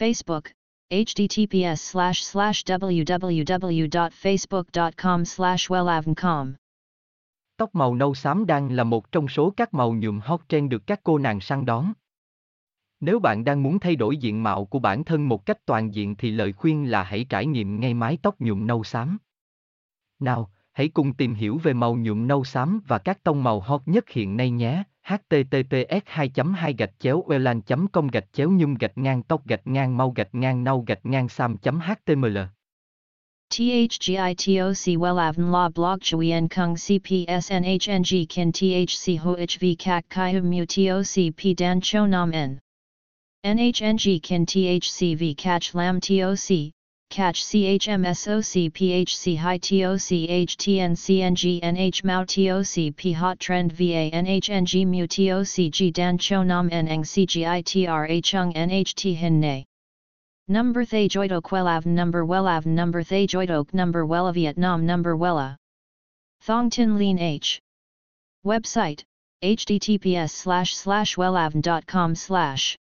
Facebook, https slash slash www.facebook.com slash wellavncom. Tóc màu nâu xám đang là một trong số các màu nhuộm hot trend được các cô nàng săn đón. Nếu bạn đang muốn thay đổi diện mạo của bản thân một cách toàn diện thì lời khuyên là hãy trải nghiệm ngay mái tóc nhuộm nâu xám. Nào, hãy cùng tìm hiểu về màu nhuộm nâu xám và các tông màu hot nhất hiện nay nhé https 2 2 gạch chéo welan com gạch chéo nhung gạch ngang tóc gạch ngang mau gạch ngang nâu gạch ngang sam html THGITOC WELAVN La Blog Chuyen Kung CPSNHNG Kin THC HOHV CHI HUM Mu TOC P Dan Cho Nam N. NHNG Kin THC V CACH Lam TOC catch CHMSOC PHC High TOC HTN CNG NH Mao TOC Hot Trend VA NHNG Mu TOC G Dan Cho Nam N Eng CGITRA Chung NHT Hin Nay. Number Thay Joidok Wellav Number Wellav Number Thay Joidok Number Wella Vietnam Number Wella. Thong Tin Lean H. Website https slash slash wellavn.com slash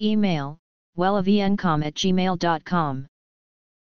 Email wellavncom at gmail.com